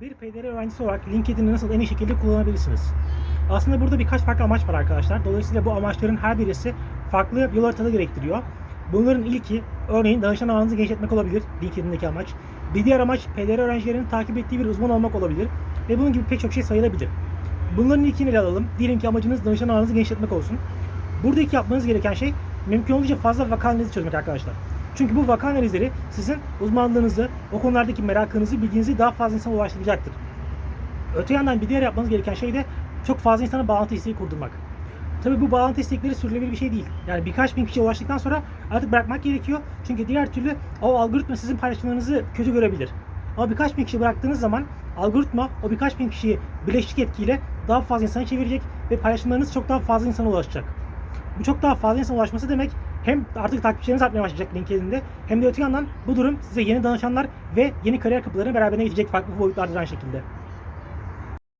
Bir PDR öğrencisi olarak LinkedIn'i nasıl en iyi şekilde kullanabilirsiniz? Aslında burada birkaç farklı amaç var arkadaşlar. Dolayısıyla bu amaçların her birisi farklı yol haritaları gerektiriyor. Bunların ilki örneğin danışan ağınızı genişletmek olabilir. LinkedIn'deki amaç. Bir diğer amaç PDR öğrencilerinin takip ettiği bir uzman olmak olabilir. Ve bunun gibi pek çok şey sayılabilir. Bunların ilkini ele alalım. Diyelim ki amacınız danışan ağınızı genişletmek olsun. Buradaki yapmanız gereken şey mümkün olduğunca fazla vaka analizi çözmek arkadaşlar. Çünkü bu vaka analizleri sizin uzmanlığınızı, o konulardaki merakınızı, bilginizi daha fazla insana ulaştıracaktır. Öte yandan bir diğer yapmanız gereken şey de çok fazla insana bağlantı isteği kurdurmak. Tabii bu bağlantı istekleri sürdürülebilir bir şey değil. Yani birkaç bin kişiye ulaştıktan sonra artık bırakmak gerekiyor. Çünkü diğer türlü o algoritma sizin paylaşımlarınızı kötü görebilir. Ama birkaç bin kişi bıraktığınız zaman algoritma o birkaç bin kişiyi bileşik etkiyle daha fazla insana çevirecek ve paylaşımlarınız çok daha fazla insana ulaşacak. Bu çok daha fazla insana ulaşması demek hem artık takipçileriniz artmaya başlayacak LinkedIn'de hem de öte yandan bu durum size yeni danışanlar ve yeni kariyer kapılarını beraberine getirecek farklı boyutlarda aynı şekilde.